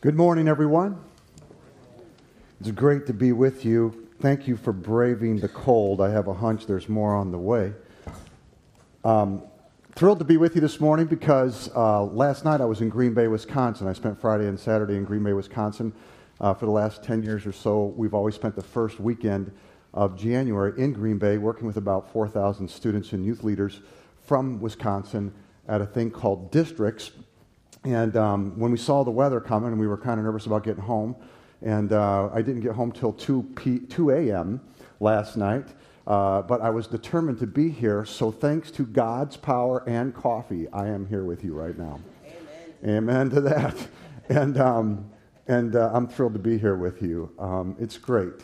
Good morning, everyone. It's great to be with you. Thank you for braving the cold. I have a hunch there's more on the way. Um, thrilled to be with you this morning because uh, last night I was in Green Bay, Wisconsin. I spent Friday and Saturday in Green Bay, Wisconsin. Uh, for the last 10 years or so, we've always spent the first weekend of January in Green Bay working with about 4,000 students and youth leaders from Wisconsin at a thing called Districts and um, when we saw the weather coming, we were kind of nervous about getting home. And uh, I didn't get home till 2, P- 2 a.m. last night. Uh, but I was determined to be here. So thanks to God's power and coffee, I am here with you right now. Amen, Amen to that. And, um, and uh, I'm thrilled to be here with you. Um, it's great.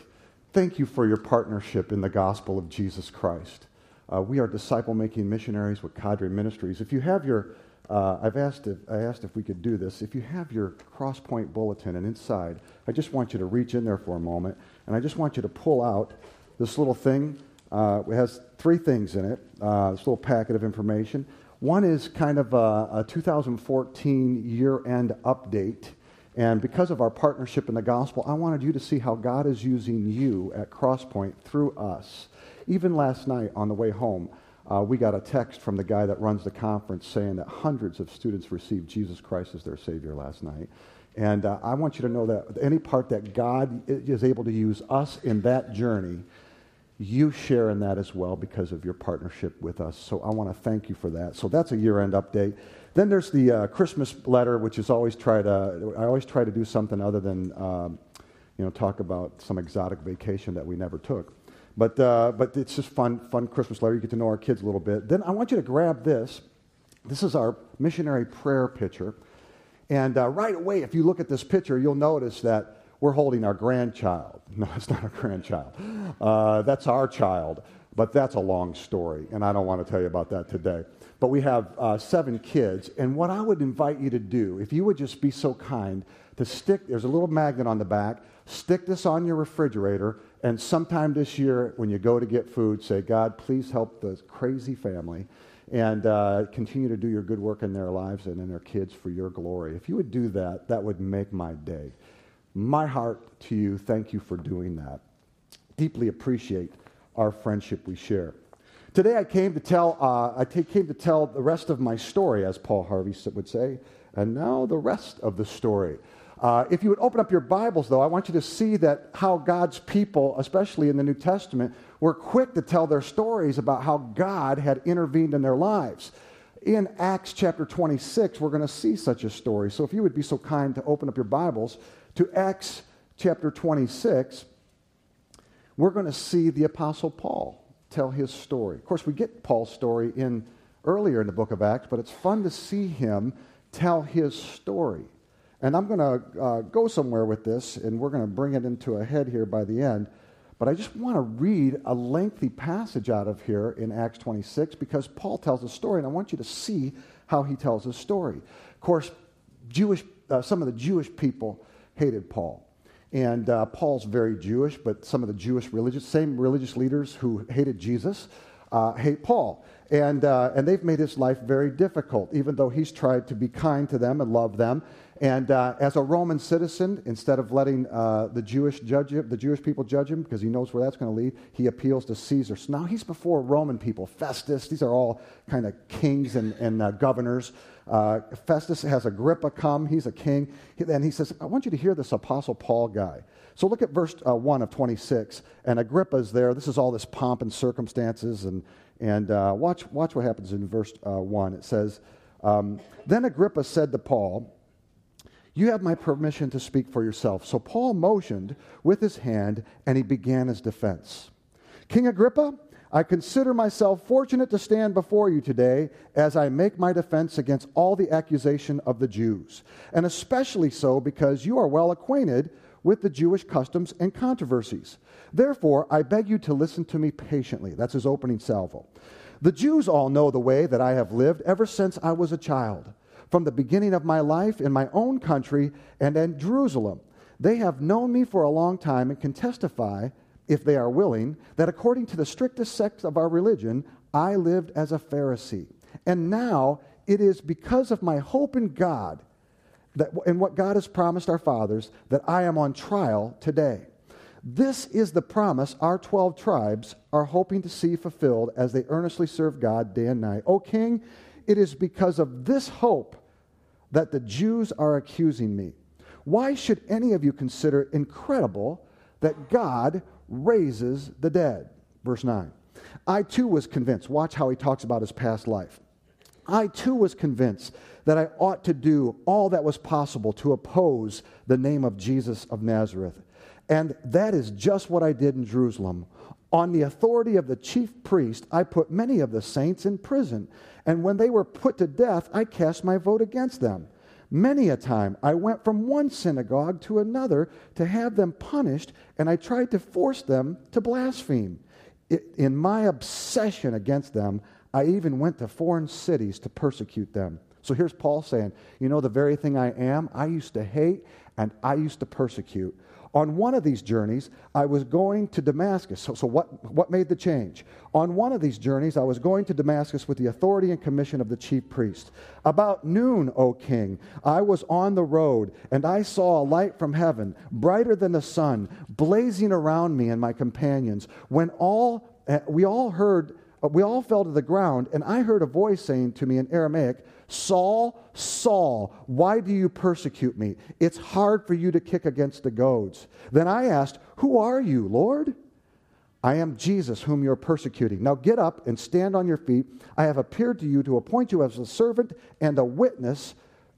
Thank you for your partnership in the gospel of Jesus Christ. Uh, we are disciple making missionaries with Cadre Ministries. If you have your uh, I've asked if, I asked if we could do this. If you have your Crosspoint bulletin and inside, I just want you to reach in there for a moment, and I just want you to pull out this little thing. Uh, it has three things in it. Uh, this little packet of information. One is kind of a, a 2014 year-end update, and because of our partnership in the gospel, I wanted you to see how God is using you at Crosspoint through us. Even last night on the way home, uh, we got a text from the guy that runs the conference saying that hundreds of students received Jesus Christ as their Savior last night. And uh, I want you to know that any part that God is able to use us in that journey, you share in that as well because of your partnership with us. So I want to thank you for that. So that's a year-end update. Then there's the uh, Christmas letter, which is always try to I always try to do something other than um, you know talk about some exotic vacation that we never took. But, uh, but it's just fun, fun Christmas letter. You get to know our kids a little bit. Then I want you to grab this. This is our missionary prayer picture. And uh, right away, if you look at this picture, you'll notice that we're holding our grandchild. No, it's not our grandchild. Uh, that's our child. But that's a long story, and I don't want to tell you about that today. But we have uh, seven kids, and what I would invite you to do, if you would just be so kind, to stick, there's a little magnet on the back, stick this on your refrigerator and sometime this year, when you go to get food, say, God, please help this crazy family and uh, continue to do your good work in their lives and in their kids for your glory. If you would do that, that would make my day. My heart to you, thank you for doing that. Deeply appreciate our friendship we share. Today I came to tell, uh, I t- came to tell the rest of my story, as Paul Harvey would say, and now the rest of the story. Uh, if you would open up your Bibles, though, I want you to see that how God's people, especially in the New Testament, were quick to tell their stories about how God had intervened in their lives. In Acts chapter 26, we're going to see such a story. So if you would be so kind to open up your Bibles to Acts chapter 26, we're going to see the Apostle Paul tell his story. Of course, we get Paul's story in earlier in the book of Acts, but it's fun to see him tell his story. And I'm going to uh, go somewhere with this, and we're going to bring it into a head here by the end. But I just want to read a lengthy passage out of here in Acts 26 because Paul tells a story, and I want you to see how he tells his story. Of course, Jewish, uh, some of the Jewish people hated Paul. And uh, Paul's very Jewish, but some of the Jewish religious, same religious leaders who hated Jesus, uh, hate Paul. And, uh, and they've made his life very difficult, even though he's tried to be kind to them and love them. And uh, as a Roman citizen, instead of letting uh, the Jewish judge him, the Jewish people judge him, because he knows where that's going to lead, he appeals to Caesar. So now he's before Roman people. Festus, these are all kind of kings and, and uh, governors. Uh, Festus has Agrippa come. He's a king. And he says, I want you to hear this Apostle Paul guy. So look at verse uh, 1 of 26. And Agrippa's there. This is all this pomp and circumstances. And, and uh, watch, watch what happens in verse 1. It says, um, Then Agrippa said to Paul, you have my permission to speak for yourself. So Paul motioned with his hand and he began his defense. King Agrippa, I consider myself fortunate to stand before you today as I make my defense against all the accusation of the Jews, and especially so because you are well acquainted with the Jewish customs and controversies. Therefore, I beg you to listen to me patiently. That's his opening salvo. The Jews all know the way that I have lived ever since I was a child from the beginning of my life in my own country and in Jerusalem. They have known me for a long time and can testify, if they are willing, that according to the strictest sect of our religion, I lived as a Pharisee. And now it is because of my hope in God that, and what God has promised our fathers, that I am on trial today. This is the promise our 12 tribes are hoping to see fulfilled as they earnestly serve God day and night. O king, it is because of this hope that the Jews are accusing me. Why should any of you consider incredible that God raises the dead? Verse 9. I too was convinced. Watch how he talks about his past life. I too was convinced that I ought to do all that was possible to oppose the name of Jesus of Nazareth. And that is just what I did in Jerusalem. On the authority of the chief priest, I put many of the saints in prison. And when they were put to death, I cast my vote against them. Many a time I went from one synagogue to another to have them punished, and I tried to force them to blaspheme. In my obsession against them, I even went to foreign cities to persecute them. So here's Paul saying, You know, the very thing I am, I used to hate and I used to persecute. On one of these journeys, I was going to Damascus. So, so what, what made the change? On one of these journeys, I was going to Damascus with the authority and commission of the chief priest. About noon, O king, I was on the road, and I saw a light from heaven, brighter than the sun, blazing around me and my companions. When all, uh, we all heard we all fell to the ground, and I heard a voice saying to me in Aramaic, Saul, Saul, why do you persecute me? It's hard for you to kick against the goads. Then I asked, Who are you, Lord? I am Jesus, whom you're persecuting. Now get up and stand on your feet. I have appeared to you to appoint you as a servant and a witness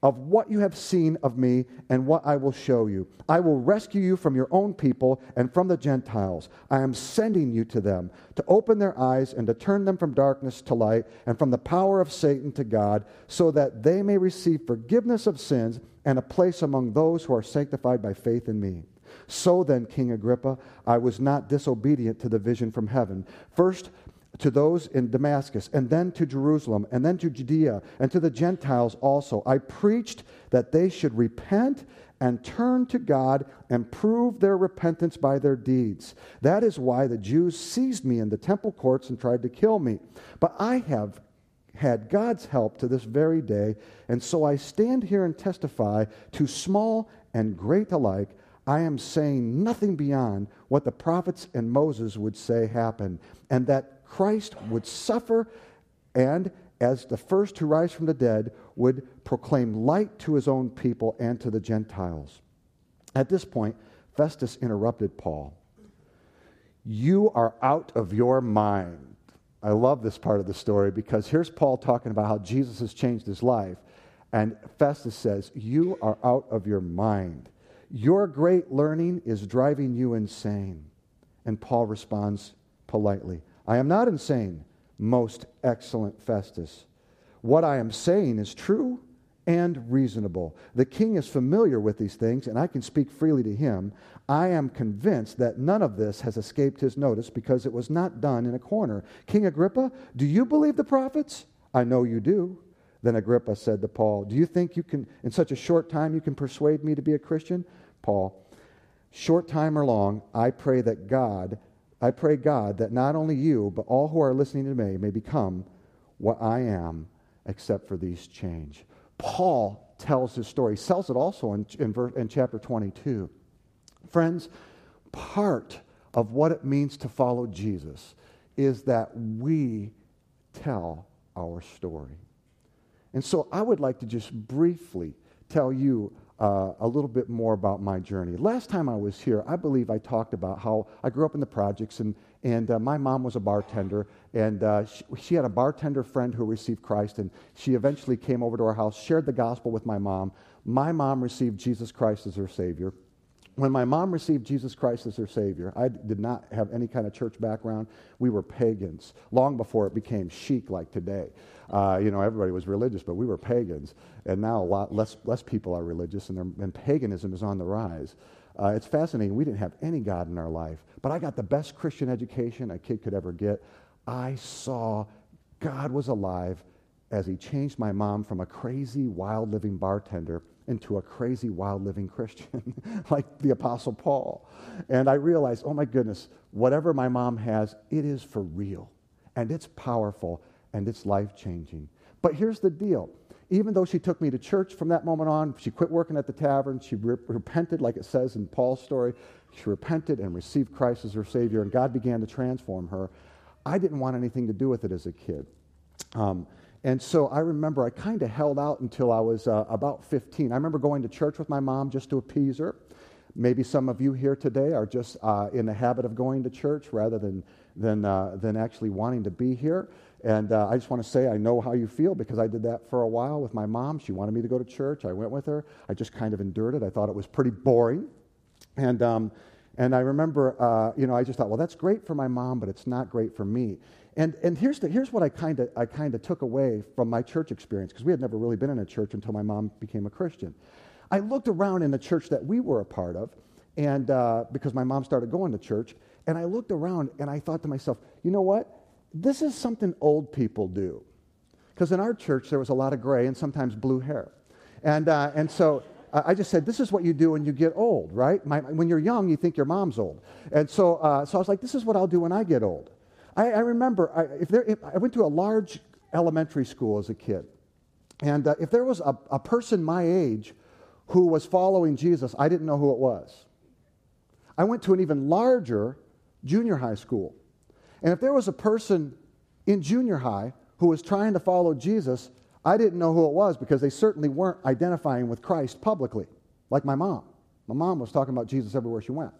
of what you have seen of me and what I will show you. I will rescue you from your own people and from the Gentiles. I am sending you to them to open their eyes and to turn them from darkness to light and from the power of Satan to God, so that they may receive forgiveness of sins and a place among those who are sanctified by faith in me. So then, King Agrippa, I was not disobedient to the vision from heaven. First, to those in Damascus, and then to Jerusalem, and then to Judea, and to the Gentiles also. I preached that they should repent and turn to God and prove their repentance by their deeds. That is why the Jews seized me in the temple courts and tried to kill me. But I have had God's help to this very day, and so I stand here and testify to small and great alike. I am saying nothing beyond what the prophets and Moses would say happened, and that Christ would suffer and, as the first to rise from the dead, would proclaim light to his own people and to the Gentiles. At this point, Festus interrupted Paul. You are out of your mind. I love this part of the story because here's Paul talking about how Jesus has changed his life. And Festus says, You are out of your mind. Your great learning is driving you insane. And Paul responds politely, I am not insane, most excellent Festus. What I am saying is true and reasonable. The king is familiar with these things, and I can speak freely to him. I am convinced that none of this has escaped his notice because it was not done in a corner. King Agrippa, do you believe the prophets? I know you do. Then Agrippa said to Paul, Do you think you can, in such a short time, you can persuade me to be a Christian? Paul, short time or long, I pray that God I pray, God, that not only you, but all who are listening to me may become what I am, except for these change. Paul tells his story. He tells it also in, in, in chapter 22. Friends, part of what it means to follow Jesus is that we tell our story. And so I would like to just briefly tell you uh, a little bit more about my journey. Last time I was here, I believe I talked about how I grew up in the projects, and, and uh, my mom was a bartender, and uh, she, she, had a bartender friend who received Christ, and she eventually came over to our house, shared the gospel with my mom. My mom received Jesus Christ as her Savior. When my mom received Jesus Christ as her Savior, I did not have any kind of church background. We were pagans long before it became chic like today. Uh, you know, everybody was religious, but we were pagans. And now a lot less, less people are religious, and, and paganism is on the rise. Uh, it's fascinating. We didn't have any God in our life, but I got the best Christian education a kid could ever get. I saw God was alive as He changed my mom from a crazy, wild living bartender into a crazy, wild living Christian, like the Apostle Paul. And I realized, oh my goodness, whatever my mom has, it is for real. And it's powerful and it's life changing. But here's the deal even though she took me to church from that moment on, she quit working at the tavern. She re- repented, like it says in Paul's story. She repented and received Christ as her Savior, and God began to transform her. I didn't want anything to do with it as a kid. Um, and so I remember I kind of held out until I was uh, about 15. I remember going to church with my mom just to appease her. Maybe some of you here today are just uh, in the habit of going to church rather than, than, uh, than actually wanting to be here. And uh, I just want to say I know how you feel because I did that for a while with my mom. She wanted me to go to church. I went with her. I just kind of endured it. I thought it was pretty boring. And, um, and I remember, uh, you know, I just thought, well, that's great for my mom, but it's not great for me. And, and here's, the, here's what I kind of I kinda took away from my church experience, because we had never really been in a church until my mom became a Christian. I looked around in the church that we were a part of, and uh, because my mom started going to church, and I looked around and I thought to myself, you know what? This is something old people do. Because in our church, there was a lot of gray and sometimes blue hair. And, uh, and so I just said, this is what you do when you get old, right? My, when you're young, you think your mom's old. And so, uh, so I was like, this is what I'll do when I get old. I, I remember I, if there, if I went to a large elementary school as a kid. And uh, if there was a, a person my age who was following Jesus, I didn't know who it was. I went to an even larger junior high school. And if there was a person in junior high who was trying to follow Jesus, I didn't know who it was because they certainly weren't identifying with Christ publicly, like my mom. My mom was talking about Jesus everywhere she went.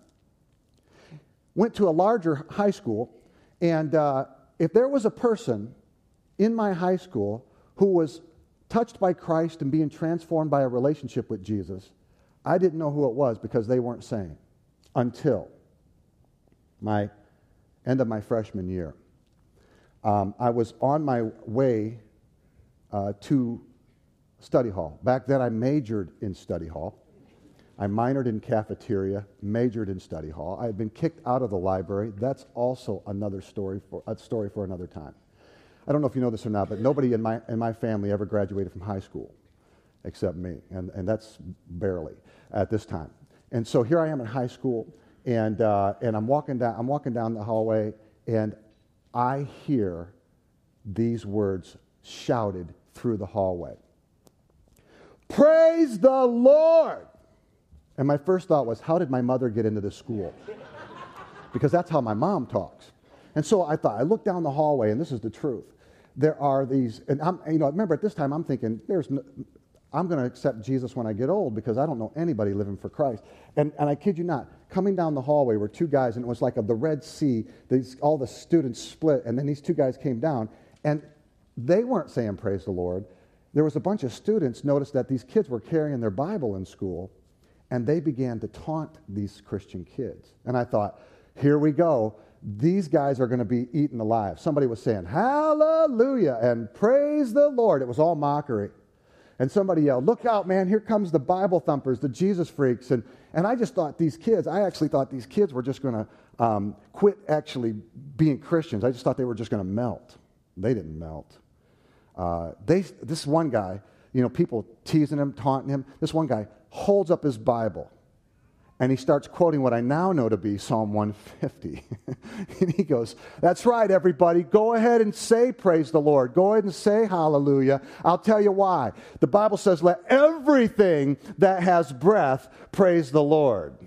Went to a larger high school, and uh, if there was a person in my high school who was touched by Christ and being transformed by a relationship with Jesus, I didn't know who it was because they weren't saying until my end of my freshman year. Um, I was on my way uh, to study hall. Back then, I majored in study hall. I minored in cafeteria, majored in study hall. I had been kicked out of the library. That's also another story for a story for another time. I don't know if you know this or not, but nobody in my in my family ever graduated from high school, except me, and and that's barely at this time. And so here I am in high school, and, uh, and I'm, walking down, I'm walking down the hallway, and I hear these words shouted through the hallway Praise the Lord! And my first thought was, how did my mother get into this school? because that's how my mom talks. And so I thought, I looked down the hallway, and this is the truth. There are these, and I'm, you know, remember at this time I'm thinking, there's no, I'm going to accept Jesus when I get old because I don't know anybody living for Christ. And, and I kid you not, coming down the hallway were two guys, and it was like the Red Sea. These, all the students split, and then these two guys came down, and they weren't saying praise the Lord. There was a bunch of students noticed that these kids were carrying their Bible in school, and they began to taunt these Christian kids. And I thought, here we go. These guys are going to be eaten alive. Somebody was saying, Hallelujah, and praise the Lord. It was all mockery and somebody yelled, Look out, man, here comes the Bible thumpers, the Jesus freaks. And, and I just thought these kids, I actually thought these kids were just going to um, quit actually being Christians. I just thought they were just going to melt. They didn't melt. Uh, they, this one guy, you know, people teasing him, taunting him. This one guy holds up his Bible and he starts quoting what I now know to be Psalm 150. and he goes, That's right, everybody. Go ahead and say, Praise the Lord. Go ahead and say, Hallelujah. I'll tell you why. The Bible says, Let everything that has breath praise the Lord.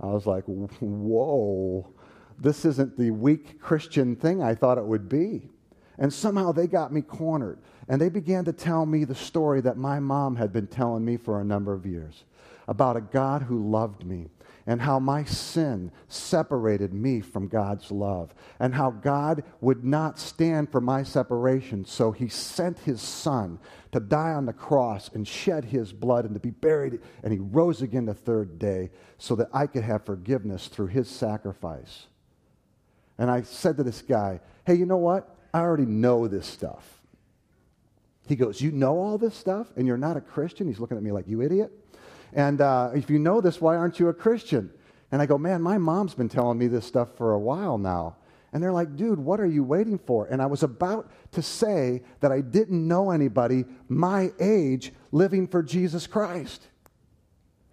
I was like, Whoa, this isn't the weak Christian thing I thought it would be. And somehow they got me cornered. And they began to tell me the story that my mom had been telling me for a number of years about a God who loved me and how my sin separated me from God's love, and how God would not stand for my separation, so he sent his son to die on the cross and shed his blood and to be buried, and he rose again the third day so that I could have forgiveness through his sacrifice. And I said to this guy, Hey, you know what? I already know this stuff. He goes, You know all this stuff, and you're not a Christian? He's looking at me like, You idiot. And uh, if you know this, why aren't you a Christian? And I go, man, my mom's been telling me this stuff for a while now. And they're like, dude, what are you waiting for? And I was about to say that I didn't know anybody my age living for Jesus Christ.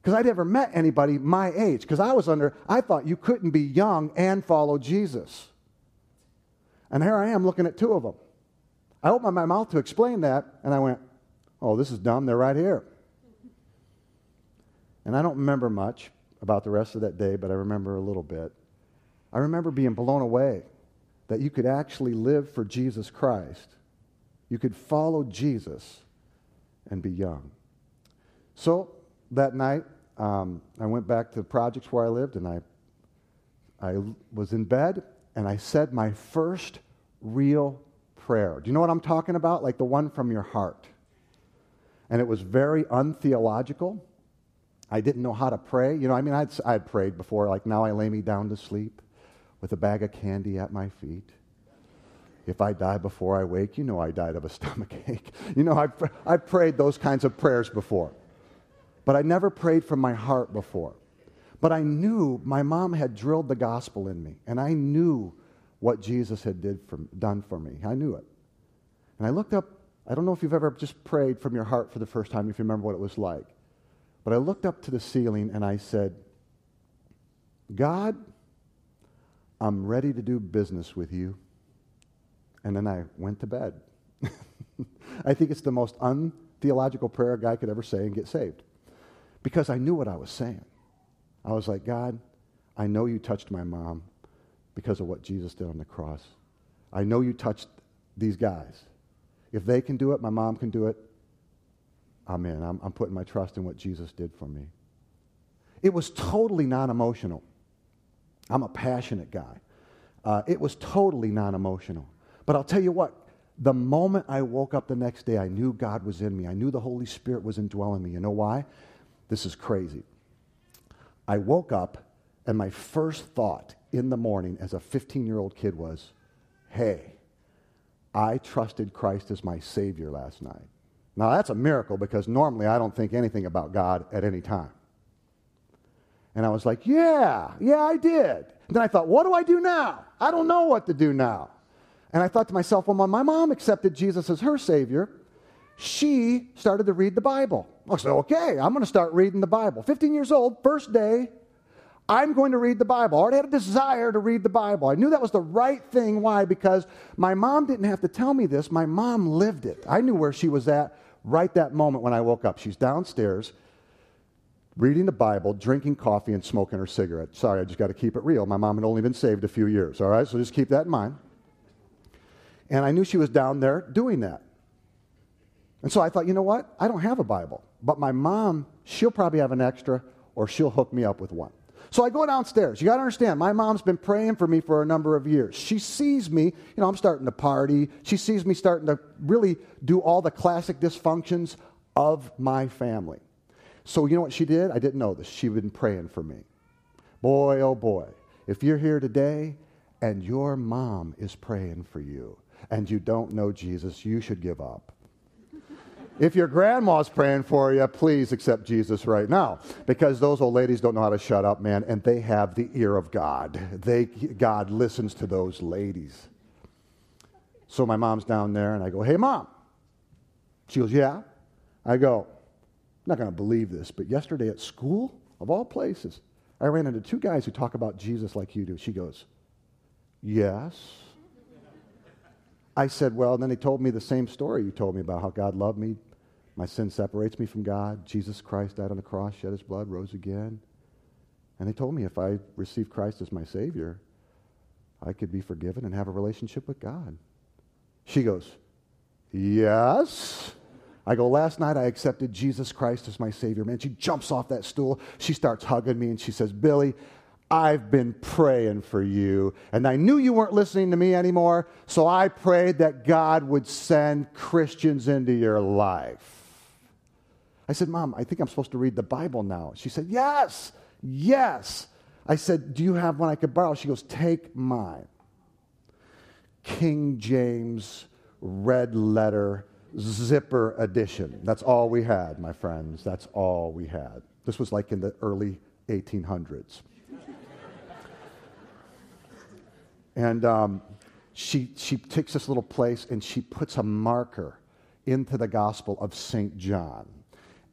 Because I'd never met anybody my age. Because I was under, I thought you couldn't be young and follow Jesus. And here I am looking at two of them. I opened my mouth to explain that, and I went, Oh, this is dumb. They're right here. And I don't remember much about the rest of that day, but I remember a little bit. I remember being blown away that you could actually live for Jesus Christ. You could follow Jesus and be young. So that night, um, I went back to the projects where I lived, and I, I was in bed, and I said my first real prayer. Do you know what I'm talking about? Like the one from your heart. And it was very untheological. I didn't know how to pray. You know, I mean, I'd, I'd prayed before, like, now I lay me down to sleep with a bag of candy at my feet. If I die before I wake, you know I died of a stomach ache. You know, I've, I've prayed those kinds of prayers before. But I never prayed from my heart before. But I knew my mom had drilled the gospel in me, and I knew what Jesus had did for, done for me. I knew it. And I looked up, I don't know if you've ever just prayed from your heart for the first time, if you remember what it was like. But I looked up to the ceiling and I said, God, I'm ready to do business with you. And then I went to bed. I think it's the most untheological prayer a guy could ever say and get saved. Because I knew what I was saying. I was like, God, I know you touched my mom because of what Jesus did on the cross. I know you touched these guys. If they can do it, my mom can do it. I'm in. I'm, I'm putting my trust in what Jesus did for me. It was totally non emotional. I'm a passionate guy. Uh, it was totally non emotional. But I'll tell you what, the moment I woke up the next day, I knew God was in me. I knew the Holy Spirit was indwelling me. You know why? This is crazy. I woke up, and my first thought in the morning as a 15 year old kid was, hey, I trusted Christ as my Savior last night. Now, that's a miracle because normally I don't think anything about God at any time. And I was like, yeah, yeah, I did. And then I thought, what do I do now? I don't know what to do now. And I thought to myself, well, my mom accepted Jesus as her Savior, she started to read the Bible. I said, okay, I'm going to start reading the Bible. 15 years old, first day, I'm going to read the Bible. I already had a desire to read the Bible. I knew that was the right thing. Why? Because my mom didn't have to tell me this. My mom lived it. I knew where she was at right that moment when I woke up. She's downstairs reading the Bible, drinking coffee, and smoking her cigarette. Sorry, I just got to keep it real. My mom had only been saved a few years, all right? So just keep that in mind. And I knew she was down there doing that. And so I thought, you know what? I don't have a Bible. But my mom, she'll probably have an extra, or she'll hook me up with one. So I go downstairs. You got to understand, my mom's been praying for me for a number of years. She sees me, you know, I'm starting to party. She sees me starting to really do all the classic dysfunctions of my family. So you know what she did? I didn't know this. She'd been praying for me. Boy, oh boy, if you're here today and your mom is praying for you and you don't know Jesus, you should give up. If your grandma's praying for you, please accept Jesus right now. Because those old ladies don't know how to shut up, man, and they have the ear of God. They, God listens to those ladies. So my mom's down there, and I go, Hey, mom. She goes, Yeah. I go, I'm not going to believe this, but yesterday at school, of all places, I ran into two guys who talk about Jesus like you do. She goes, Yes. I said, Well, and then he told me the same story you told me about how God loved me, my sin separates me from God. Jesus Christ died on the cross, shed his blood, rose again. And they told me if I receive Christ as my Savior, I could be forgiven and have a relationship with God. She goes, Yes. I go, Last night I accepted Jesus Christ as my Savior. Man, she jumps off that stool. She starts hugging me and she says, Billy, I've been praying for you. And I knew you weren't listening to me anymore, so I prayed that God would send Christians into your life. I said, Mom, I think I'm supposed to read the Bible now. She said, Yes, yes. I said, Do you have one I could borrow? She goes, Take mine. King James red letter zipper edition. That's all we had, my friends. That's all we had. This was like in the early 1800s. And um, she, she takes this little place and she puts a marker into the Gospel of St. John.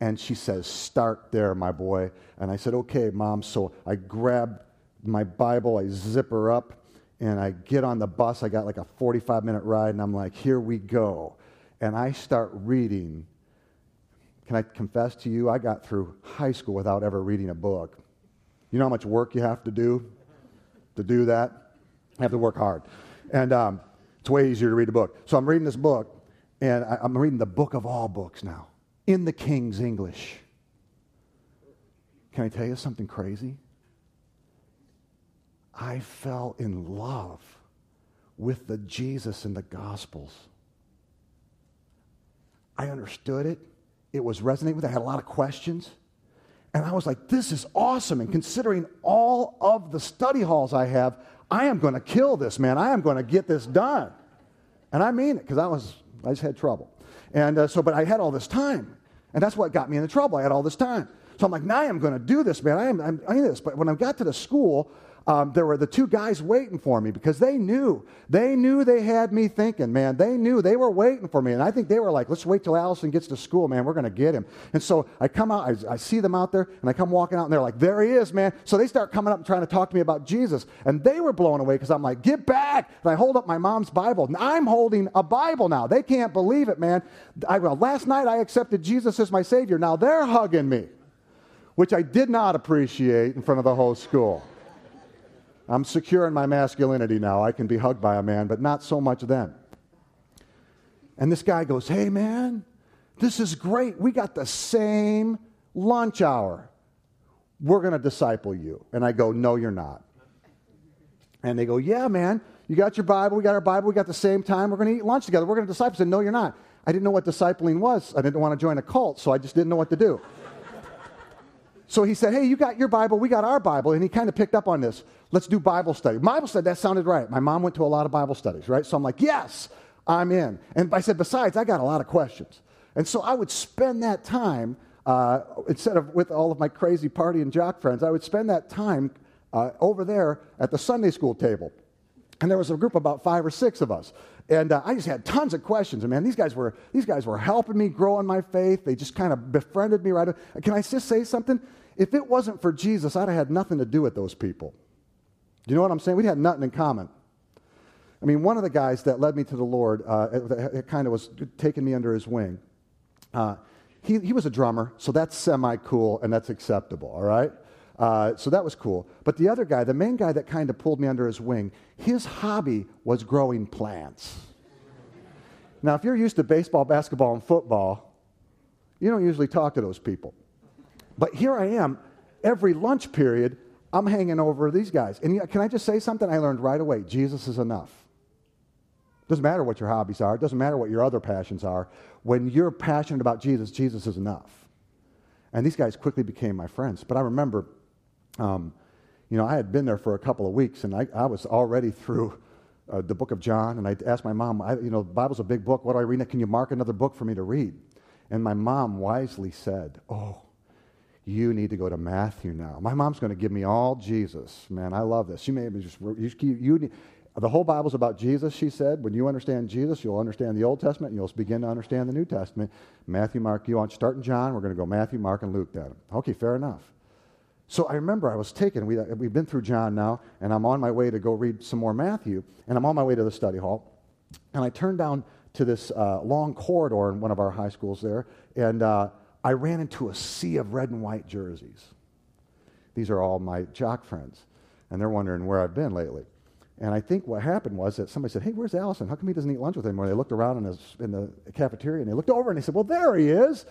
And she says, Start there, my boy. And I said, Okay, mom. So I grab my Bible, I zip her up, and I get on the bus. I got like a 45 minute ride, and I'm like, Here we go. And I start reading can I confess to you, I got through high school without ever reading a book. You know how much work you have to do to do that? You have to work hard. And um, it's way easier to read a book. So I'm reading this book, and I, I'm reading the book of all books now in the King's English. Can I tell you something crazy? I fell in love with the Jesus in the Gospels. I understood it. It was resonating with. I had a lot of questions. And I was like, this is awesome. And considering all of the study halls I have, I am going to kill this, man. I am going to get this done. And I mean it because I was, I just had trouble. And uh, so, but I had all this time. And that's what got me into trouble. I had all this time. So I'm like, now I'm going to do this, man. I am, I'm, this. But when I got to the school, um, there were the two guys waiting for me because they knew. They knew they had me thinking, man. They knew they were waiting for me. And I think they were like, let's wait till Allison gets to school, man. We're going to get him. And so I come out, I, I, see them out there, and I come walking out, and they're like, there he is, man. So they start coming up and trying to talk to me about Jesus. And they were blown away because I'm like, get back. And I hold up my mom's Bible. And I'm holding a Bible now. They can't believe it, man. I, well, last night I accepted Jesus as my Savior. Now they're hugging me, which I did not appreciate in front of the whole school. I'm secure in my masculinity now. I can be hugged by a man, but not so much then. And this guy goes, Hey, man, this is great. We got the same lunch hour. We're going to disciple you. And I go, No, you're not. And they go, Yeah, man, you got your Bible. We got our Bible. We got the same time. We're going to eat lunch together. We're going to disciple. I said, No, you're not. I didn't know what discipling was. I didn't want to join a cult, so I just didn't know what to do. So he said, Hey, you got your Bible, we got our Bible. And he kind of picked up on this. Let's do Bible study. Bible study, that sounded right. My mom went to a lot of Bible studies, right? So I'm like, Yes, I'm in. And I said, Besides, I got a lot of questions. And so I would spend that time, uh, instead of with all of my crazy party and jock friends, I would spend that time uh, over there at the Sunday school table. And there was a group of about five or six of us. And uh, I just had tons of questions. And man, these guys were, these guys were helping me grow in my faith. They just kind of befriended me right. Can I just say something? If it wasn't for Jesus, I'd have had nothing to do with those people. You know what I'm saying? We'd had nothing in common. I mean, one of the guys that led me to the Lord, uh, it, it kind of was taking me under his wing. Uh, he, he was a drummer, so that's semi cool and that's acceptable, all right? Uh, so that was cool. But the other guy, the main guy that kind of pulled me under his wing, his hobby was growing plants. Now, if you're used to baseball, basketball, and football, you don't usually talk to those people. But here I am, every lunch period, I'm hanging over these guys. And can I just say something I learned right away? Jesus is enough. Doesn't matter what your hobbies are, it doesn't matter what your other passions are. When you're passionate about Jesus, Jesus is enough. And these guys quickly became my friends. But I remember, um, you know, I had been there for a couple of weeks and I, I was already through uh, the book of John. And I asked my mom, I, you know, the Bible's a big book. What do I read? Can you mark another book for me to read? And my mom wisely said, Oh, you need to go to Matthew now. My mom's going to give me all Jesus. Man, I love this. She made just, you, you need, the whole Bible's about Jesus, she said. When you understand Jesus, you'll understand the Old Testament, and you'll begin to understand the New Testament. Matthew, Mark, you want to start in John, we're going to go Matthew, Mark, and Luke then. Okay, fair enough. So I remember I was taken, we, we've been through John now, and I'm on my way to go read some more Matthew, and I'm on my way to the study hall. And I turned down to this uh, long corridor in one of our high schools there, and uh, I ran into a sea of red and white jerseys. These are all my jock friends, and they're wondering where I've been lately. And I think what happened was that somebody said, Hey, where's Allison? How come he doesn't eat lunch with anymore? They looked around in, his, in the cafeteria and they looked over and they said, Well, there he is.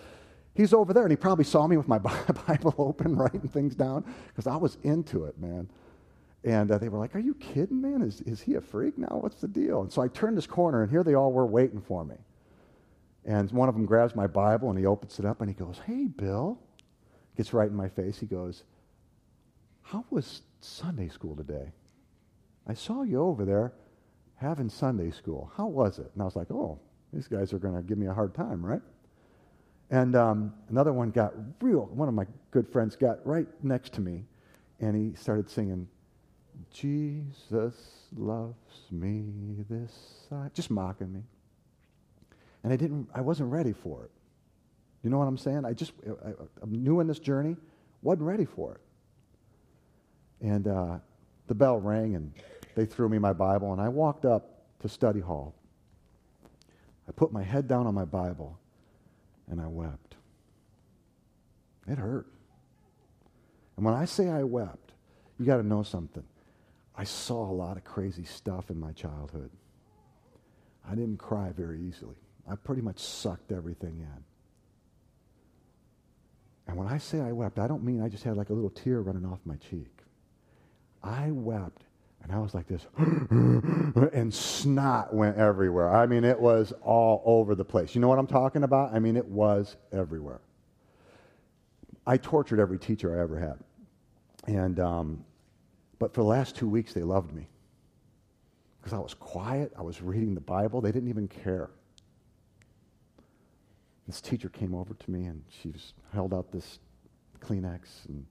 He's over there. And he probably saw me with my Bible open, writing things down, because I was into it, man. And uh, they were like, Are you kidding, man? Is, is he a freak now? What's the deal? And so I turned this corner, and here they all were waiting for me. And one of them grabs my Bible and he opens it up and he goes, Hey, Bill. Gets right in my face. He goes, How was Sunday school today? I saw you over there having Sunday school. How was it? And I was like, Oh, these guys are going to give me a hard time, right? And um, another one got real, one of my good friends got right next to me and he started singing, Jesus loves me this side, just mocking me and I didn't, I wasn't ready for it. You know what I'm saying? I just, I, am new in this journey, wasn't ready for it. And uh, the bell rang, and they threw me my Bible, and I walked up to study hall. I put my head down on my Bible, and I wept. It hurt. And when I say I wept, you got to know something. I saw a lot of crazy stuff in my childhood. I didn't cry very easily. I pretty much sucked everything in. And when I say I wept, I don't mean I just had like a little tear running off my cheek. I wept, and I was like this, and snot went everywhere. I mean, it was all over the place. You know what I'm talking about? I mean, it was everywhere. I tortured every teacher I ever had. And, um, but for the last two weeks, they loved me. Because I was quiet, I was reading the Bible, they didn't even care. This teacher came over to me and she just held out this Kleenex and,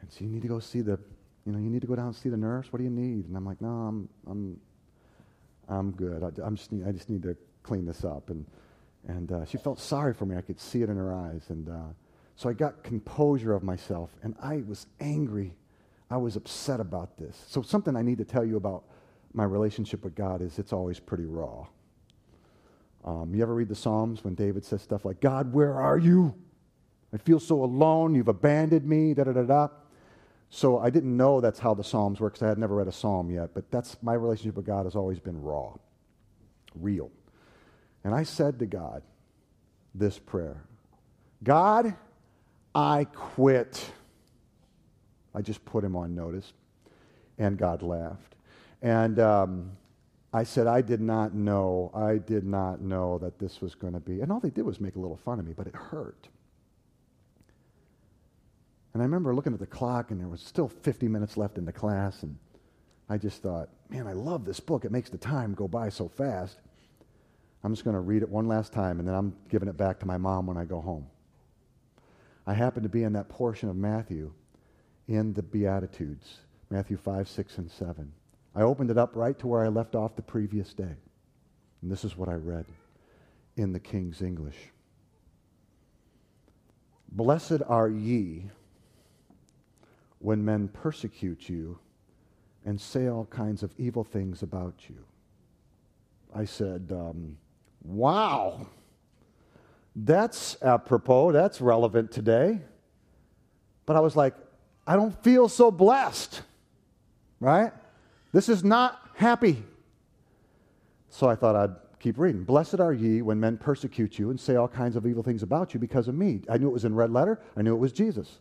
and said, You need to go see the, you know, you need to go down and see the nurse. What do you need? And I'm like, No, I'm, I'm, I'm good. I, I'm just need, I just need to clean this up. And, and uh, she felt sorry for me. I could see it in her eyes. And uh, so I got composure of myself, and I was angry. I was upset about this. So something I need to tell you about my relationship with God is it's always pretty raw. Um, you ever read the Psalms when David says stuff like, God, where are you? I feel so alone. You've abandoned me, da da da da. So I didn't know that's how the Psalms work because I had never read a Psalm yet. But that's my relationship with God has always been raw, real. And I said to God this prayer God, I quit. I just put him on notice. And God laughed. And um, I said, I did not know, I did not know that this was going to be. And all they did was make a little fun of me, but it hurt. And I remember looking at the clock, and there was still 50 minutes left in the class, and I just thought, man, I love this book. It makes the time go by so fast. I'm just going to read it one last time, and then I'm giving it back to my mom when I go home. I happened to be in that portion of Matthew in the Beatitudes, Matthew 5, 6, and 7. I opened it up right to where I left off the previous day. And this is what I read in the King's English Blessed are ye when men persecute you and say all kinds of evil things about you. I said, um, Wow, that's apropos, that's relevant today. But I was like, I don't feel so blessed, right? This is not happy. So I thought I'd keep reading. Blessed are ye when men persecute you and say all kinds of evil things about you because of me. I knew it was in red letter. I knew it was Jesus.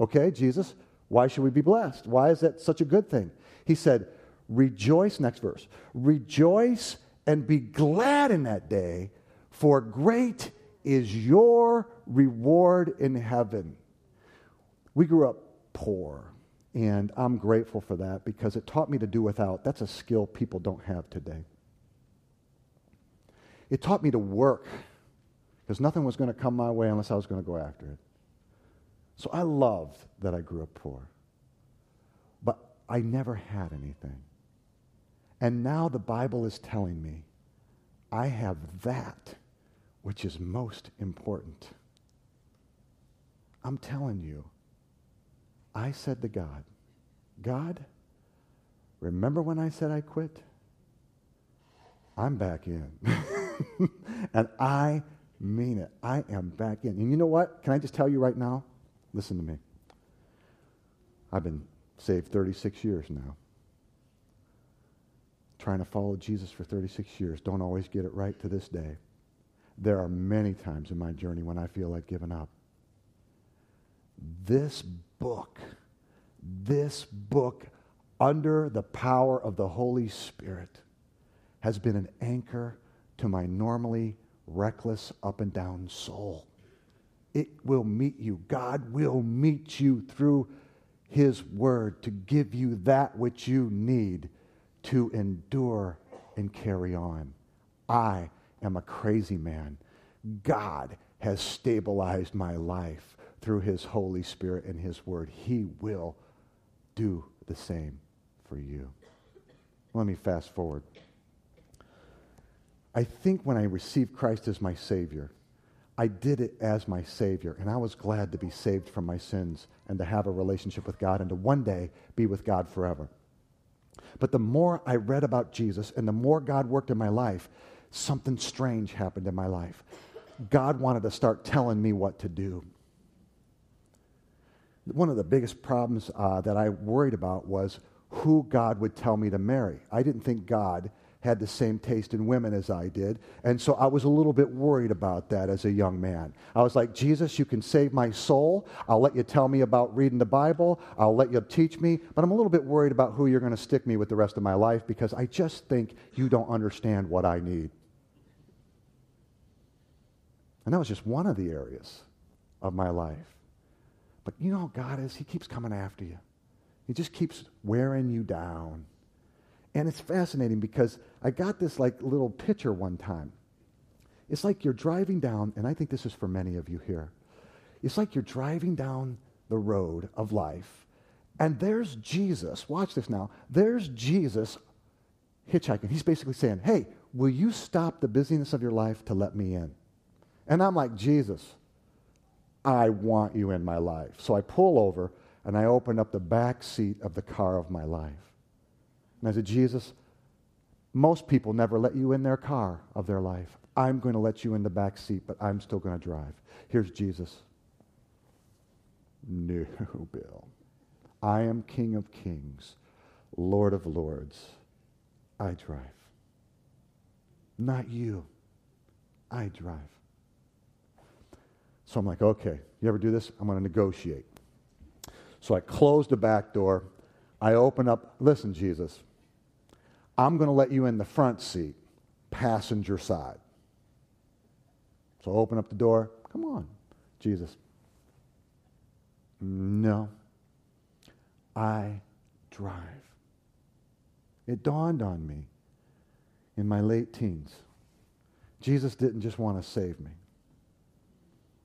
Okay, Jesus, why should we be blessed? Why is that such a good thing? He said, Rejoice, next verse. Rejoice and be glad in that day, for great is your reward in heaven. We grew up poor. And I'm grateful for that because it taught me to do without. That's a skill people don't have today. It taught me to work because nothing was going to come my way unless I was going to go after it. So I loved that I grew up poor. But I never had anything. And now the Bible is telling me I have that which is most important. I'm telling you, I said to God, God, remember when I said I quit? I'm back in. and I mean it. I am back in. And you know what? Can I just tell you right now? Listen to me. I've been saved 36 years now. Trying to follow Jesus for 36 years. Don't always get it right to this day. There are many times in my journey when I feel like giving up. This book, this book, under the power of the Holy Spirit, has been an anchor to my normally reckless, up and down soul. It will meet you. God will meet you through His Word to give you that which you need to endure and carry on. I am a crazy man. God has stabilized my life through his Holy Spirit and his word. He will do the same for you. Let me fast forward. I think when I received Christ as my Savior, I did it as my Savior, and I was glad to be saved from my sins and to have a relationship with God and to one day be with God forever. But the more I read about Jesus and the more God worked in my life, something strange happened in my life. God wanted to start telling me what to do. One of the biggest problems uh, that I worried about was who God would tell me to marry. I didn't think God had the same taste in women as I did. And so I was a little bit worried about that as a young man. I was like, Jesus, you can save my soul. I'll let you tell me about reading the Bible. I'll let you teach me. But I'm a little bit worried about who you're going to stick me with the rest of my life because I just think you don't understand what I need. And that was just one of the areas of my life. But you know how God is? He keeps coming after you. He just keeps wearing you down. And it's fascinating because I got this like little picture one time. It's like you're driving down, and I think this is for many of you here. It's like you're driving down the road of life, and there's Jesus. Watch this now. There's Jesus hitchhiking. He's basically saying, Hey, will you stop the busyness of your life to let me in? And I'm like, Jesus, I want you in my life. So I pull over and I open up the back seat of the car of my life. And I said, Jesus, most people never let you in their car of their life. I'm going to let you in the back seat, but I'm still going to drive. Here's Jesus. No, Bill. I am King of Kings, Lord of Lords. I drive. Not you. I drive. So I'm like, okay, you ever do this? I'm going to negotiate. So I close the back door. I open up, listen, Jesus, I'm going to let you in the front seat, passenger side. So I open up the door. Come on, Jesus. No, I drive. It dawned on me in my late teens. Jesus didn't just want to save me.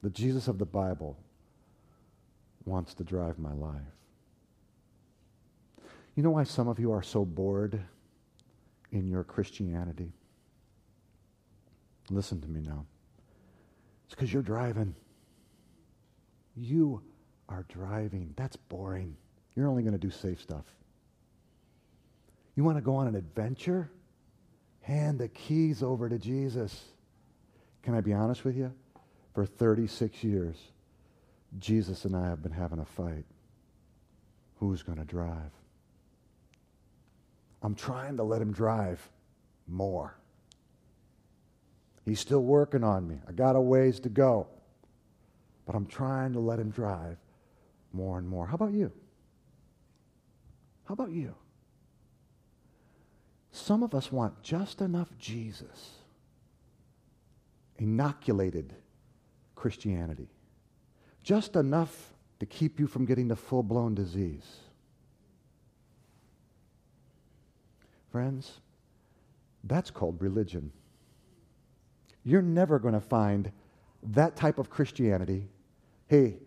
The Jesus of the Bible wants to drive my life. You know why some of you are so bored in your Christianity? Listen to me now. It's because you're driving. You are driving. That's boring. You're only going to do safe stuff. You want to go on an adventure? Hand the keys over to Jesus. Can I be honest with you? For 36 years, Jesus and I have been having a fight. Who's going to drive? I'm trying to let him drive more. He's still working on me. I got a ways to go. But I'm trying to let him drive more and more. How about you? How about you? Some of us want just enough Jesus, inoculated Christianity, just enough to keep you from getting the full blown disease. Friends, that's called religion. You're never going to find that type of Christianity. Hey,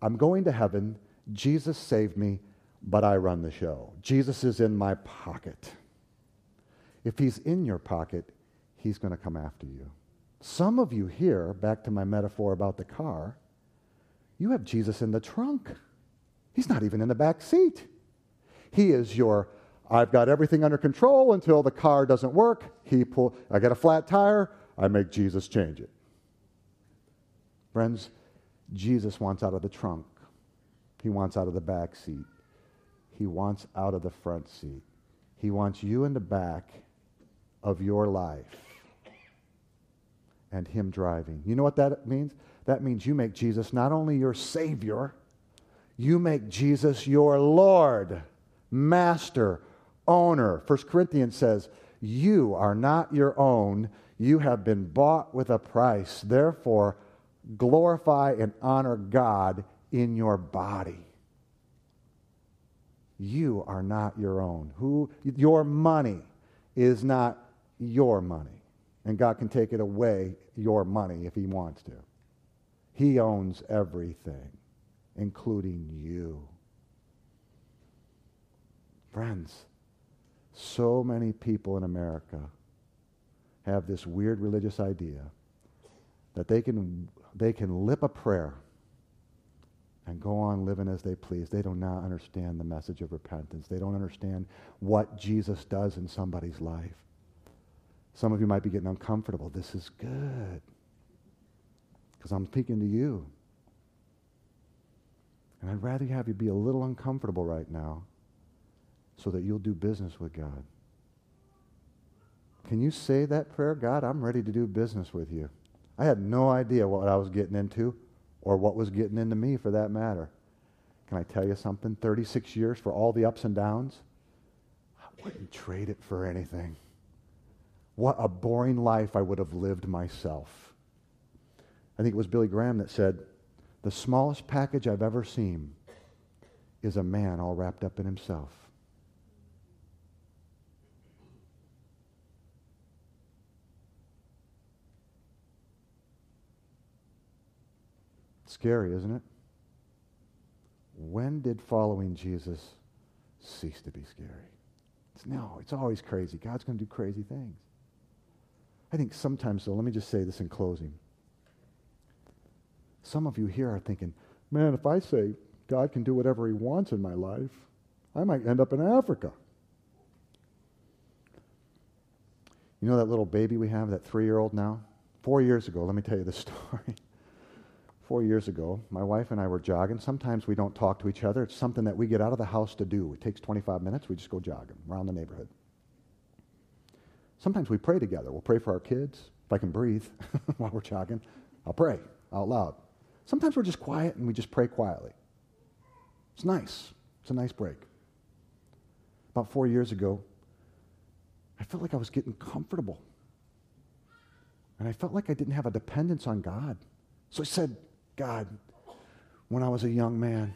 I'm going to heaven. Jesus saved me, but I run the show. Jesus is in my pocket. If he's in your pocket, he's going to come after you. Some of you here, back to my metaphor about the car, you have Jesus in the trunk. He's not even in the back seat. He is your I've got everything under control until the car doesn't work. He pull, I get a flat tire, I make Jesus change it. Friends, Jesus wants out of the trunk. He wants out of the back seat. He wants out of the front seat. He wants you in the back of your life and him driving. You know what that means? That means you make Jesus not only your Savior, you make Jesus your Lord, Master, owner. 1 Corinthians says, You are not your own. You have been bought with a price. Therefore, glorify and honor God in your body. You are not your own. Who your money is not your money. And God can take it away, your money, if he wants to. He owns everything, including you. Friends, so many people in America have this weird religious idea that they can, they can lip a prayer and go on living as they please. They do not understand the message of repentance. They don't understand what Jesus does in somebody's life. Some of you might be getting uncomfortable. This is good because I'm speaking to you. And I'd rather have you be a little uncomfortable right now so that you'll do business with God. Can you say that prayer? God, I'm ready to do business with you. I had no idea what I was getting into or what was getting into me for that matter. Can I tell you something? 36 years for all the ups and downs? I wouldn't trade it for anything. What a boring life I would have lived myself. I think it was Billy Graham that said, The smallest package I've ever seen is a man all wrapped up in himself. Scary, isn't it? When did following Jesus cease to be scary? It's, no, it's always crazy. God's going to do crazy things. I think sometimes, though, let me just say this in closing. Some of you here are thinking, man, if I say God can do whatever he wants in my life, I might end up in Africa. You know that little baby we have, that three year old now? Four years ago, let me tell you the story. Four years ago, my wife and I were jogging. Sometimes we don't talk to each other. It's something that we get out of the house to do. It takes 25 minutes. We just go jogging around the neighborhood. Sometimes we pray together. We'll pray for our kids. If I can breathe while we're jogging, I'll pray out loud. Sometimes we're just quiet and we just pray quietly. It's nice. It's a nice break. About four years ago, I felt like I was getting comfortable. And I felt like I didn't have a dependence on God. So I said, God, when I was a young man,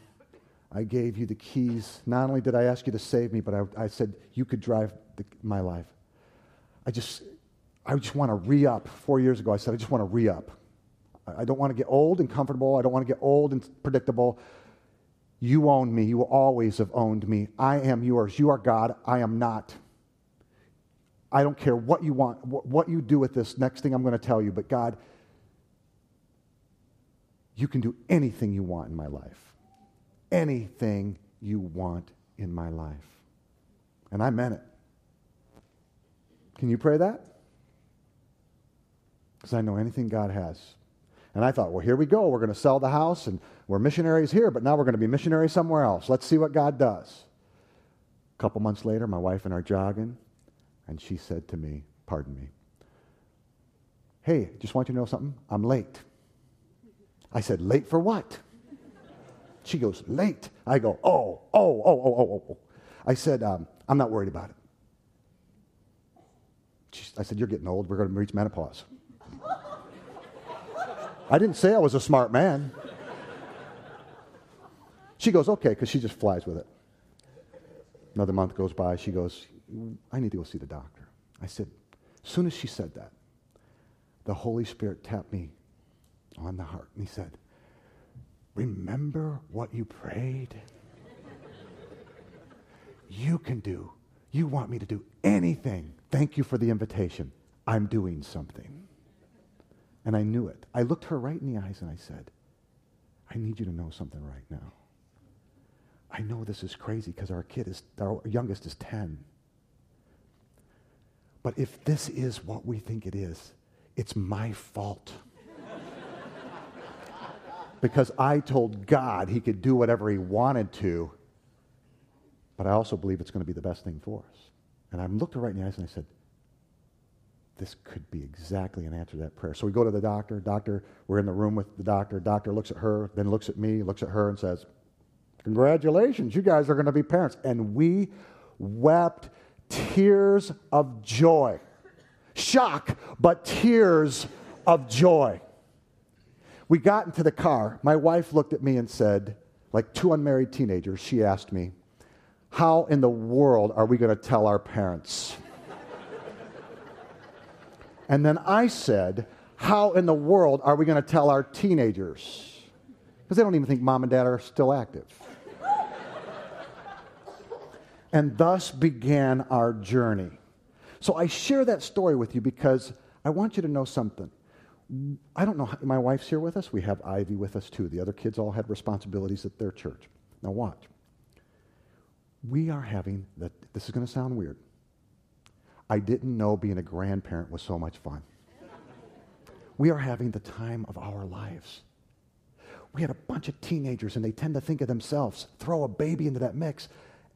I gave you the keys. Not only did I ask you to save me, but I, I said you could drive the, my life. I just, I just want to re up. Four years ago, I said, I just want to re up. I don't want to get old and comfortable. I don't want to get old and predictable. You own me. You always have owned me. I am yours. You are God. I am not. I don't care what you want, what you do with this next thing I'm going to tell you, but God, you can do anything you want in my life. Anything you want in my life. And I meant it. Can you pray that? Because I know anything God has and I thought, well, here we go. We're going to sell the house and we're missionaries here, but now we're going to be missionaries somewhere else. Let's see what God does. A couple months later, my wife and I are jogging, and she said to me, Pardon me, hey, just want you to know something? I'm late. I said, Late for what? She goes, Late. I go, Oh, oh, oh, oh, oh, oh. I said, um, I'm not worried about it. I said, You're getting old. We're going to reach menopause. I didn't say I was a smart man. She goes, okay, because she just flies with it. Another month goes by. She goes, I need to go see the doctor. I said, as soon as she said that, the Holy Spirit tapped me on the heart and he said, Remember what you prayed? you can do. You want me to do anything. Thank you for the invitation. I'm doing something. And I knew it. I looked her right in the eyes and I said, I need you to know something right now. I know this is crazy because our kid is, our youngest is 10. But if this is what we think it is, it's my fault. because I told God he could do whatever he wanted to, but I also believe it's going to be the best thing for us. And I looked her right in the eyes and I said, this could be exactly an answer to that prayer. So we go to the doctor. Doctor, we're in the room with the doctor. Doctor looks at her, then looks at me, looks at her, and says, Congratulations, you guys are going to be parents. And we wept tears of joy. Shock, but tears of joy. We got into the car. My wife looked at me and said, like two unmarried teenagers, she asked me, How in the world are we going to tell our parents? And then I said, How in the world are we going to tell our teenagers? Because they don't even think mom and dad are still active. and thus began our journey. So I share that story with you because I want you to know something. I don't know, my wife's here with us. We have Ivy with us too. The other kids all had responsibilities at their church. Now, watch. We are having, the, this is going to sound weird. I didn't know being a grandparent was so much fun. We are having the time of our lives. we had a bunch of teenagers and they tend to think of themselves. Throw a baby into that mix.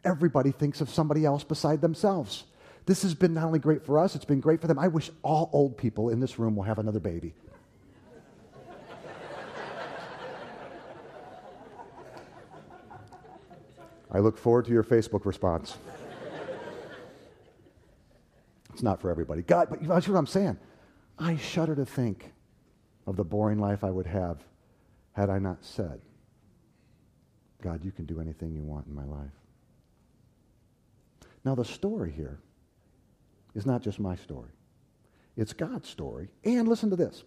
Everybody thinks of somebody else beside themselves. This has been not only great for us, it's been great for them. I wish all old people in this room will have another baby. I look forward to your Facebook response. it's not for everybody. God, but that's what I'm saying. I shudder to think of the boring life I would have had I not said, God, you can do anything you want in my life. Now, the story here is not just my story, it's God's story. And listen to this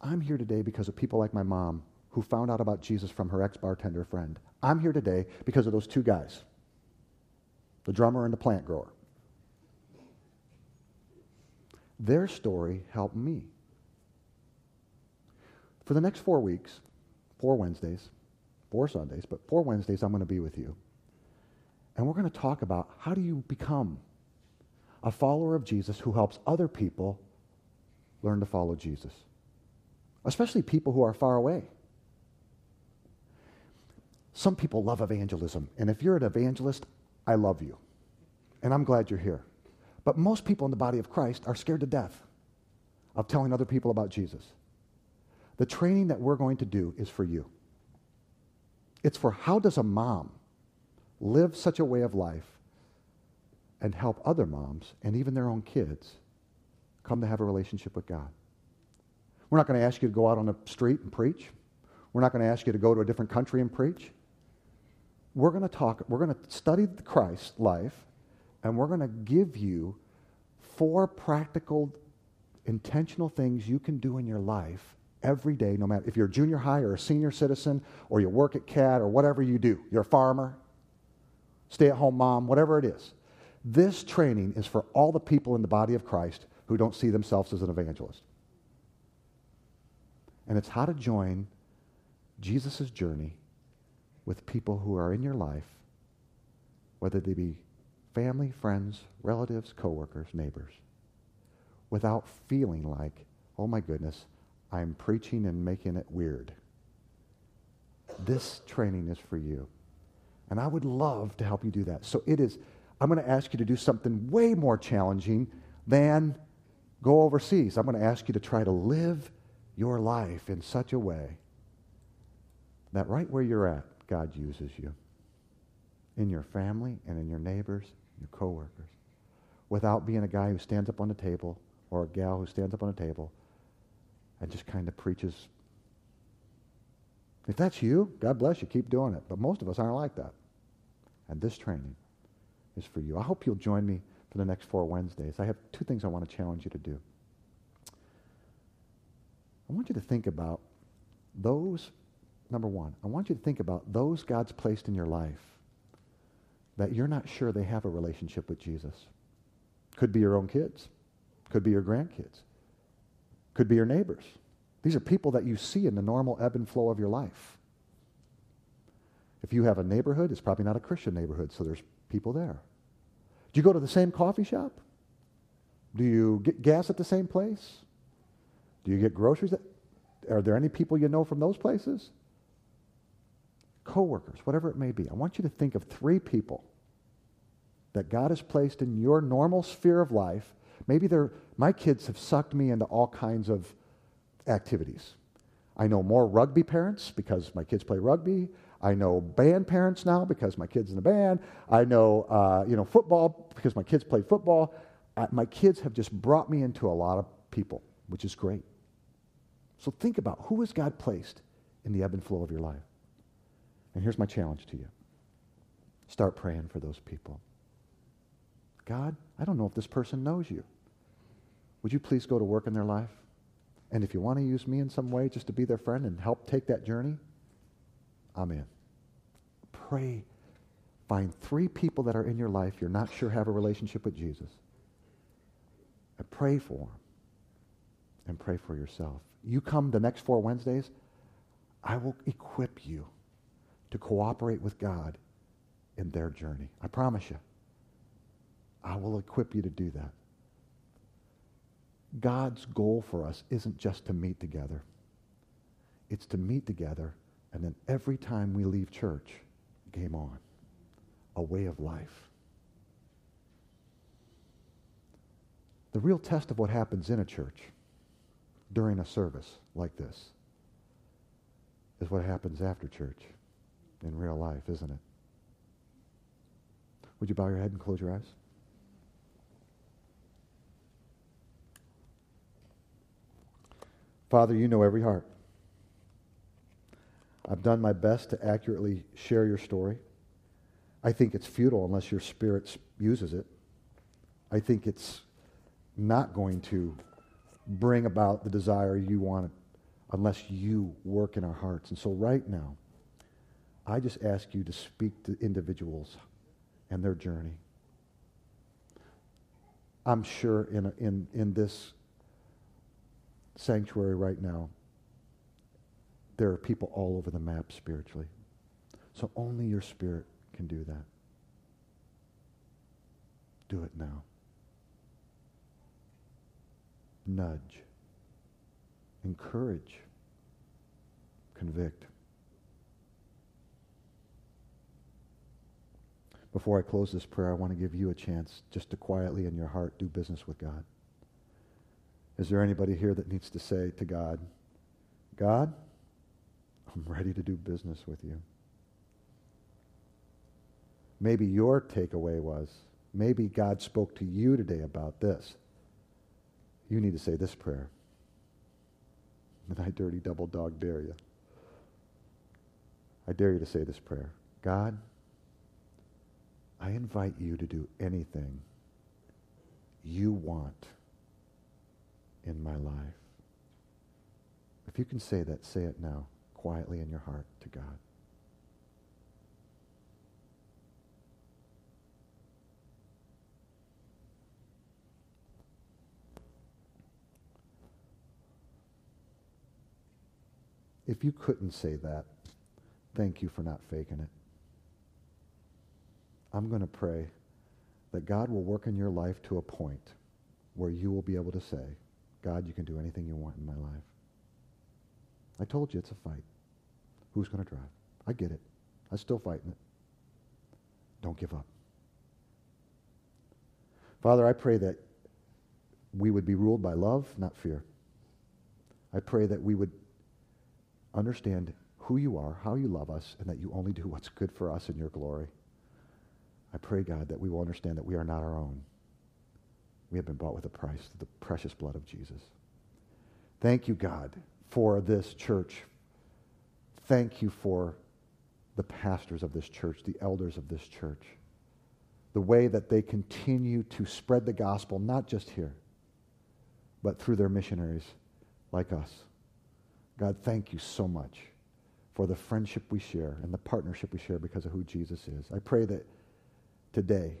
I'm here today because of people like my mom who found out about Jesus from her ex bartender friend. I'm here today because of those two guys the drummer and the plant grower. Their story helped me. For the next four weeks, four Wednesdays, four Sundays, but four Wednesdays, I'm going to be with you. And we're going to talk about how do you become a follower of Jesus who helps other people learn to follow Jesus, especially people who are far away. Some people love evangelism, and if you're an evangelist, I love you. And I'm glad you're here. But most people in the body of Christ are scared to death of telling other people about Jesus. The training that we're going to do is for you. It's for how does a mom live such a way of life and help other moms and even their own kids come to have a relationship with God. We're not going to ask you to go out on the street and preach. We're not going to ask you to go to a different country and preach we're going to talk, we're going to study Christ's life, and we're going to give you four practical, intentional things you can do in your life every day, no matter if you're junior high or a senior citizen, or you work at CAT, or whatever you do. You're a farmer, stay at home mom, whatever it is. This training is for all the people in the body of Christ who don't see themselves as an evangelist. And it's how to join Jesus' journey with people who are in your life, whether they be family, friends, relatives, coworkers, neighbors, without feeling like, oh my goodness, I'm preaching and making it weird. This training is for you. And I would love to help you do that. So it is, I'm going to ask you to do something way more challenging than go overseas. I'm going to ask you to try to live your life in such a way that right where you're at, God uses you in your family and in your neighbors, your coworkers, without being a guy who stands up on the table or a gal who stands up on a table and just kind of preaches. If that's you, God bless you, keep doing it. But most of us aren't like that. And this training is for you. I hope you'll join me for the next four Wednesdays. I have two things I want to challenge you to do. I want you to think about those number one, I want you to think about those God's placed in your life that you're not sure they have a relationship with Jesus. Could be your own kids, could be your grandkids, could be your neighbors. These are people that you see in the normal ebb and flow of your life. If you have a neighborhood, it's probably not a Christian neighborhood, so there's people there. Do you go to the same coffee shop? Do you get gas at the same place? Do you get groceries? At, are there any people you know from those places? Coworkers, whatever it may be. I want you to think of three people that God has placed in your normal sphere of life. Maybe they're, my kids have sucked me into all kinds of activities. I know more rugby parents because my kids play rugby. I know band parents now because my kids in the band. I know, uh, you know, football because my kids play football. Uh, my kids have just brought me into a lot of people, which is great. So think about who has God placed in the ebb and flow of your life. And here's my challenge to you start praying for those people. God, I don't know if this person knows you. Would you please go to work in their life? And if you want to use me in some way just to be their friend and help take that journey, I'm in. Pray. Find three people that are in your life you're not sure have a relationship with Jesus. And pray for them. And pray for yourself. You come the next four Wednesdays, I will equip you to cooperate with God in their journey. I promise you. I will equip you to do that. God's goal for us isn't just to meet together. It's to meet together, and then every time we leave church, game on. A way of life. The real test of what happens in a church during a service like this is what happens after church in real life, isn't it? Would you bow your head and close your eyes? Father, you know every heart. I've done my best to accurately share your story. I think it's futile unless your spirit uses it. I think it's not going to bring about the desire you want unless you work in our hearts. And so, right now, I just ask you to speak to individuals and their journey. I'm sure in, a, in, in this sanctuary right now, there are people all over the map spiritually. So only your spirit can do that. Do it now. Nudge. Encourage. Convict. Before I close this prayer, I want to give you a chance just to quietly in your heart do business with God. Is there anybody here that needs to say to God, God, I'm ready to do business with you? Maybe your takeaway was, maybe God spoke to you today about this. You need to say this prayer. And I dirty double dog dare you. I dare you to say this prayer. God, I invite you to do anything you want in my life. If you can say that, say it now, quietly in your heart to God. If you couldn't say that, thank you for not faking it. I'm going to pray that God will work in your life to a point where you will be able to say, God, you can do anything you want in my life. I told you it's a fight. Who's going to drive? I get it. I'm still fighting it. Don't give up. Father, I pray that we would be ruled by love, not fear. I pray that we would understand who you are, how you love us, and that you only do what's good for us in your glory. I pray, God, that we will understand that we are not our own. We have been bought with a price, through the precious blood of Jesus. Thank you, God, for this church. Thank you for the pastors of this church, the elders of this church, the way that they continue to spread the gospel, not just here, but through their missionaries like us. God, thank you so much for the friendship we share and the partnership we share because of who Jesus is. I pray that today,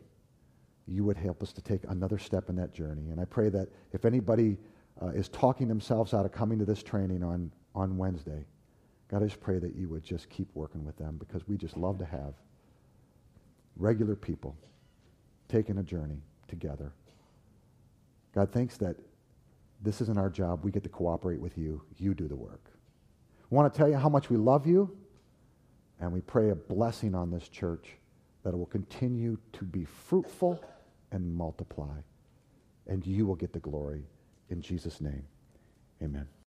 you would help us to take another step in that journey. And I pray that if anybody uh, is talking themselves out of coming to this training on, on Wednesday, God, I just pray that you would just keep working with them because we just love to have regular people taking a journey together. God, thanks that this isn't our job. We get to cooperate with you. You do the work. We want to tell you how much we love you, and we pray a blessing on this church that it will continue to be fruitful and multiply. And you will get the glory. In Jesus' name, amen.